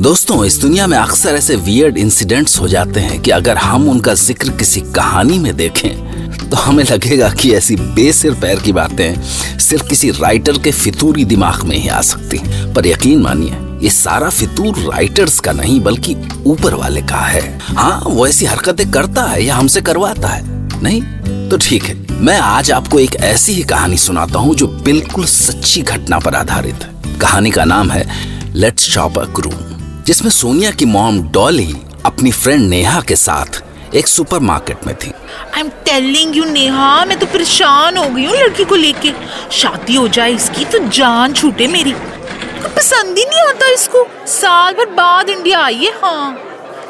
दोस्तों, इस दुनिया में अक्सर ऐसे वियर्ड इंसिडेंट्स हो जाते हैं कि अगर हम उनका ज़िक्र किसी कहानी में देखें तो हमें लगेगा कि ऐसी बेसिर पैर की बातें सिर्फ़ किसी राइटर के फितूरी दिमाग में ही आ सकती पर यकीन मानिए, ये सारा फितूर राइटर्स का नहीं, बल्कि ऊपर वाले का है। हाँ वो ऐसी हरकतें करता है या हमसे करवाता है? नहीं? तो ठीक है, मैं आज आपको एक ऐसी ही कहानी सुनाता हूँ जो बिल्कुल सच्ची घटना पर आधारित है। कहानी का नाम है लेट्स शॉप अ क्रूम जिसमें सोनिया की मॉम डॉली अपनी फ्रेंड नेहा के साथ एक सुपरमार्केट में थी। I am telling you Neha मैं तो परेशान हो गई हूँ लड़की को लेके। शादी हो जाए इसकी तो जान छूटे मेरी। को पसंद ही नहीं आता इसको। साल भर बाद इंडिया आई है हाँ।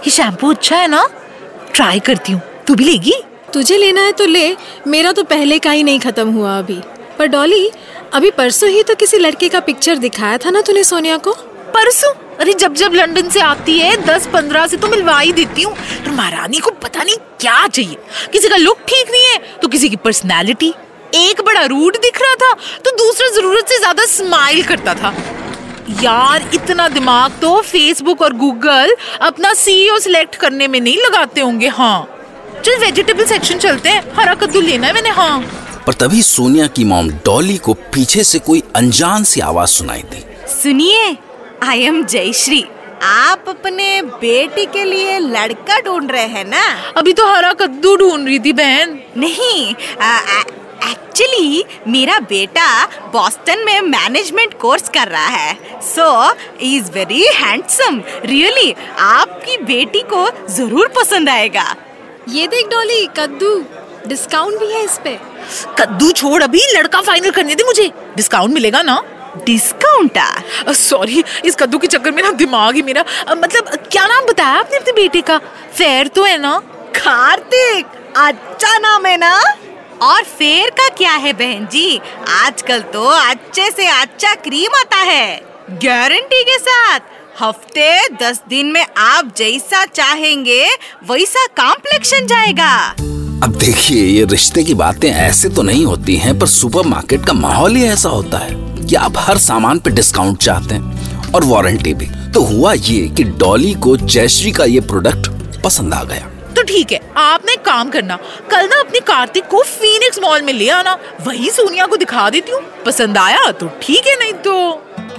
ये शैम्पू अच्छा है ना? ट्राई करती हूँ। तू भी लेगी? तुझे लेना है तो ले। मेरा तो पहले का ही नहीं खत्म हुआ अभी। पर डॉली अभी परसों ही तो किसी लड़के का पिक्चर दिखाया था ना तूने सोनिया को? परसों? अरे जब जब लंदन से आती है दस पंद्रह से तो मिलवा ही देती हूँ। पर महारानी को पता नहीं क्या चाहिए। किसी का लुक ठीक नहीं है तो किसी की पर्सनैलिटी एक बड़ा रूड दिख रहा था तो दूसरा ज़रूरत से ज़्यादा स्माइल करता था। यार इतना दिमाग तो फेसबुक और गूगल अपना सीईओ सिलेक्ट करने में नहीं लगाते होंगे हाँ। चल वेजिटेबल सेक्शन चलते हैं। हरा कद्दू लेना है मैंने हाँ। पर तभी सोनिया की मॉम डॉली को पीछे से कोई अनजान सी आवाज़ सुनाई दी। सुनिए आई एम जयश्री आप अपने बेटी के लिए लड़का ढूंढ रहे हैं ना? अभी तो हरा कद्दू ढूंढ रही थी बहन। नहीं एक्चुअली मेरा बेटा बॉस्टन में मैनेजमेंट कोर्स कर रहा है। So is very handsome really आपकी बेटी को ज़रूर पसंद आएगा। ये देख डॉली कद्दू डिस्काउंट भी है इस पे। कद्दू छोड़ अभी लड़का फाइनल करने दे मुझे। डिस्काउंट मिलेगा ना? डिस्काउंट सॉरी इस कद्दू के चक्कर में ना दिमाग ही मेरा मतलब क्या नाम बताया आपने अपने बेटे का? फेयर तो है ना? कार्तिक अच्छा नाम है ना? और फेर का क्या है बहन जी? आजकल तो अच्छे से अच्छा क्रीम आता है। गारंटी के साथ हफ़्ते दस दिन में आप जैसा चाहेंगे वैसा कॉम्प्लेक्शन जाएगा। अब देखिए ये रिश्ते की बातें ऐसे तो नहीं होती हैं पर सुपरमार्केट का माहौल ही ऐसा होता है। कि आप हर सामान पे डिस्काउंट चाहते हैं और वारंटी भी। तो हुआ ये कि डॉली को जयश्री का ये प्रोडक्ट पसंद आ गया। तो ठीक है आपने काम करना। कल ना अपने कार्तिक को फीनिक्स मॉल में ले आना। वही सोनिया को दिखा देती हूँ। पसंद आया तो ठीक है नहीं तो।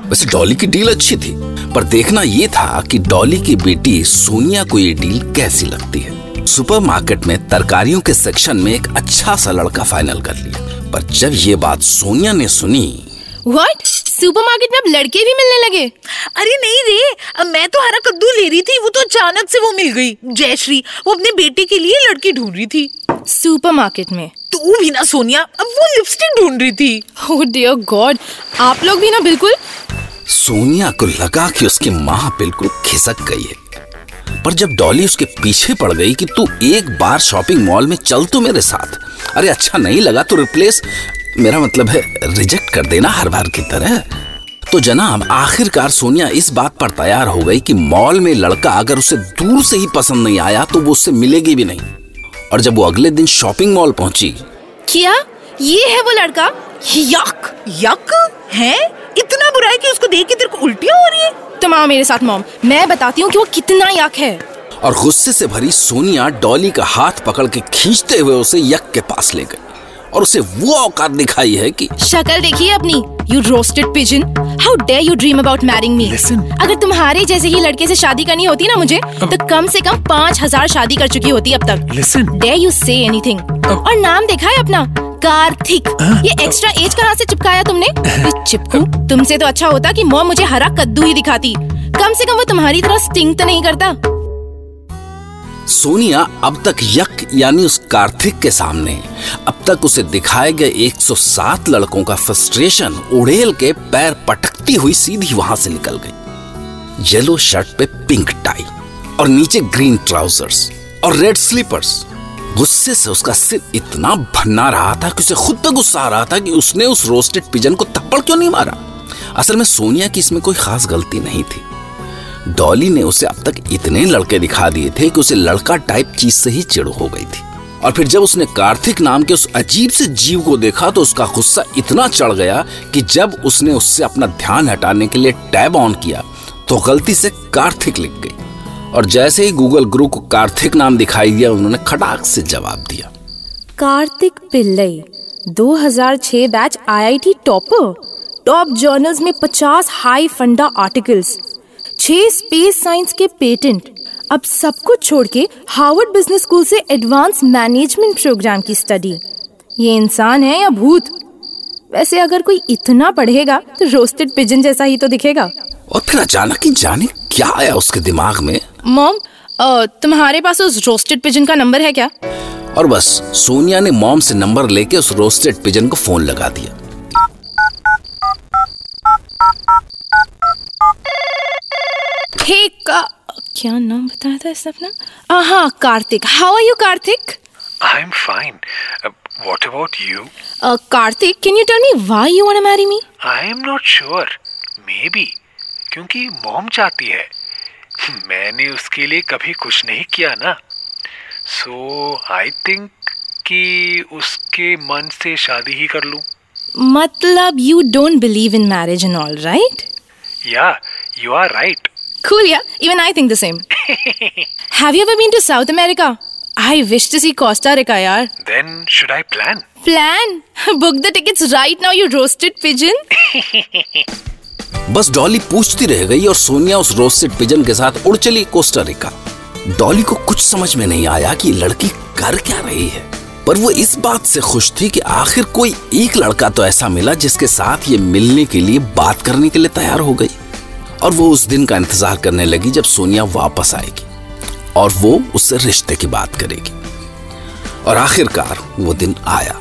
वैसे डॉली की डील अच्छी थी पर देखना ये था कि डॉली की बेटी सोनिया को ये डील कैसी लगती है। सुपरमार्केट में तरकारियों के सेक्शन में एक अच्छा सा लड़का फाइनल कर लिया। पर जब ये बात सोनिया ने सुनी व्हाट सुपरमार्केट में अब लड़के भी मिलने लगे। अरे नहीं रे अब मैं तो हरा कद्दू ले रही थी वो तो अचानक से वो मिल गई। जयश्री वो अपने बेटे के लिए लड़की ढूंढ रही थी। सुपरमार्केट में। तू भी ना सोनिया अब वो लिपस्टिक ढूंढ रही थी। ओह डियर गॉड आप लोग भी ना बिल्कुल। सोनिया को लगा कि उसकी माँ बिल्कुल खिसक गई है। पर जब डॉली उसके पीछे पड़ गई कि तू एक बार शॉपिंग मॉल में चल तो मेरे साथ। अरे अच्छा नहीं लगा तो रिप्लेस मेरा मतलब है रिजेक्ट कर देना हर बार की तरह। तो जनाब आखिरकार सोनिया इस बात पर तैयार हो गई कि मॉल में लड़का अगर उसे दूर से ही पसंद नहीं आया तो वो उससे मिलेगी भी नहीं। और जब वो अगले दिन शॉपिंग मॉल पहुँची। क्या? ये है वो लड़का? यक यक? है? इतना बुरा है कि उसको देख के तेरे को उल्टियाँ हो रही है? तुम आओ मेरे साथ मॉम मैं बताती हूँ कि वो कितना यक है। और गुस्से से भरी सोनिया डॉली का हाथ पकड़ के खींचते हुए उसे यक के पास ले गई। और उसे वो औकात दिखाई है कि शक्ल देखिए अपनी? You roasted pigeon how dare you dream about marrying me अगर तुम्हारे जैसे ही लड़के से शादी करनी होती ना मुझे uh, तो कम से कम पाँच हज़ार शादी कर चुकी होती अब तक। डेयर यू से एनीथिंग और नाम देखा है अपना? कार्तिक। ये एक्स्ट्रा एज कहाँ से चिपकाया तुमने? ये चिपकू तुमसे तो अच्छा होता कि मॉम मुझे हरा कद्दू ही दिखाती। कम से कम वो तुम्हारी तरह स्टिंग तो नहीं करता। सोनिया अब तक यक, यानी उस कार्तिक के सामने। अब तक उसे दिखाए गए 107 लड़कों का फ्रस्ट्रेशन उड़ेल के पैर पटकती हुई सीधी वहाँ से निकल गई। येलो शर्ट पे पिंक टाई और नीचे ग्रीन ट्राउजर्स और रेड स्लीपर्स। गुस्से से उसका सिर इतना भन्ना रहा था कि उसे खुद पे गुस्सा आ रहा था कि उसने उस रोस्टेड पिजन को थप्पड़ क्यों नहीं मारा? असल में सोनिया की इसमें कोई खास गलती नहीं थी। डॉली ने उसे अब तक इतने लड़के दिखा दिए थे कि उसे लड़का टाइप चीज़ से ही चिड़ हो गई थी। और फिर जब उसने कार्तिक नाम के उस अजीब से जीव को देखा तो उसका गुस्सा इतना चढ़ गया कि जब उसने उससे अपना ध्यान हटाने के लिए टैब ऑन किया तो गलती से कार्तिक लिख गई। और जैसे ही गूगल गुरु को कार्तिक नाम दिखाई दिया, उन्होंने खटाक से जवाब दिया। Kartik Pillai 2006 batch IIT topper. Top journals में 50 हाई फंडा आर्टिकल्स। छह स्पेस साइंस के पेटेंट अब सब कुछ छोड़ के हार्वर्ड बिज़नेस स्कूल से एडवांस मैनेजमेंट प्रोग्राम की स्टडी ये इंसान है या भूत? वैसे अगर कोई इतना पढ़ेगा तो रोस्टेड पिजन जैसा ही तो दिखेगा। और फिर अचानक ही जाने क्या आया उसके दिमाग में? मॉम तुम्हारे पास उस रोस्टेड पिजन का नंबर है क्या? और बस सोनिया ने मॉम से नंबर लेके उस रोस्टेड पिजन को फ़ोन लगा दिया। क्या नाम बताया था इसने अपना? हाँ Kartik. How are you Kartik? I'm fine. Uh, what about you? Kartik can you tell me why you want to marry me I am not sure. Maybe. क्योंकि मॉम चाहती है। मैंने उसके लिए कभी कुछ नहीं किया ना। सो आई थिंक कि उसके मन से शादी ही कर लूँ। मतलब you don't believe in marriage and all right या you are right Cool, yeah. Even I think the same. Have you ever been to South America? I wish to see Costa Rica, yaar. Then should I plan? Plan? Book the tickets right now, you roasted pigeon. बस डॉली पूछती रह गई और सोनिया उस roasted pigeon के साथ उड़ चली कोस्टा रिका डॉली को कुछ समझ में नहीं आया कि लड़की कर क्या रही है पर वो इस बात से खुश थी कि आखिर कोई एक लड़का तो ऐसा मिला जिसके साथ ये मिलने के लिए बात करने के लिए तैयार हो गई और वो उस दिन का इंतज़ार करने लगी जब सोनिया वापस आएगी और वो उससे रिश्ते की बात करेगी और आखिरकार वो दिन आया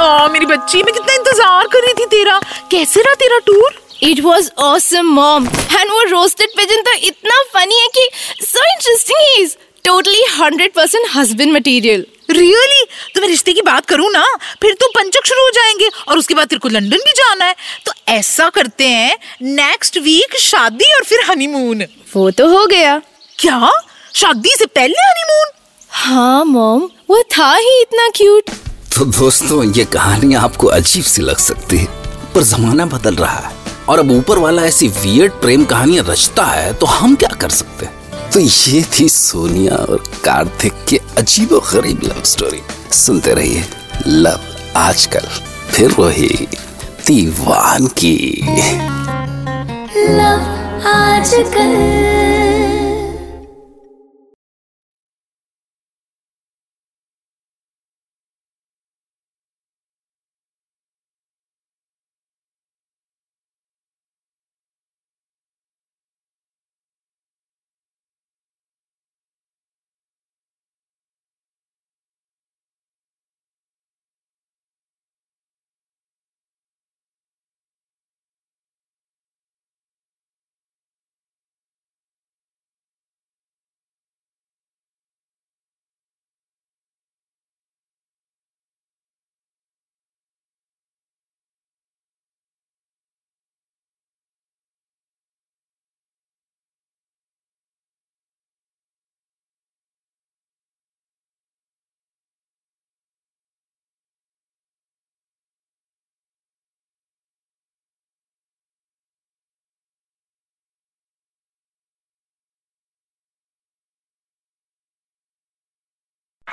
आ, मेरी बच्ची मैं कितना इंतज़ार कर रही थी तेरा कैसे रहा तेरा tour It was awesome, mom. And वो roasted pigeon तो इतना funny है कि so interesting he is. Totally 100% husband material. Really तो मैं रिश्ते की बात करूँ ना फिर तो पंचक शुरू हो जाएँगे और उसके बाद तेरे को लंदन भी जाना है। तो ऐसा करते हैं नेक्स्ट वीक शादी और फिर हनीमून वो तो हो गया। क्या? शादी से पहले हनीमून हाँ मॉम वो था ही इतना क्यूट तो दोस्तों ये कहानी आपको अजीब सी लग सकती है पर जमाना बदल रहा है और अब ऊपर वाला ऐसी वियर्ड प्रेम कहानियाँ रचता है तो हम क्या कर सकते हैं? तो ये थी सोनिया और कार्तिक की अजीब गरीब लव स्टोरी सुनते रहिए लव आजकल, फिर वही दीवान की। लव आजकल।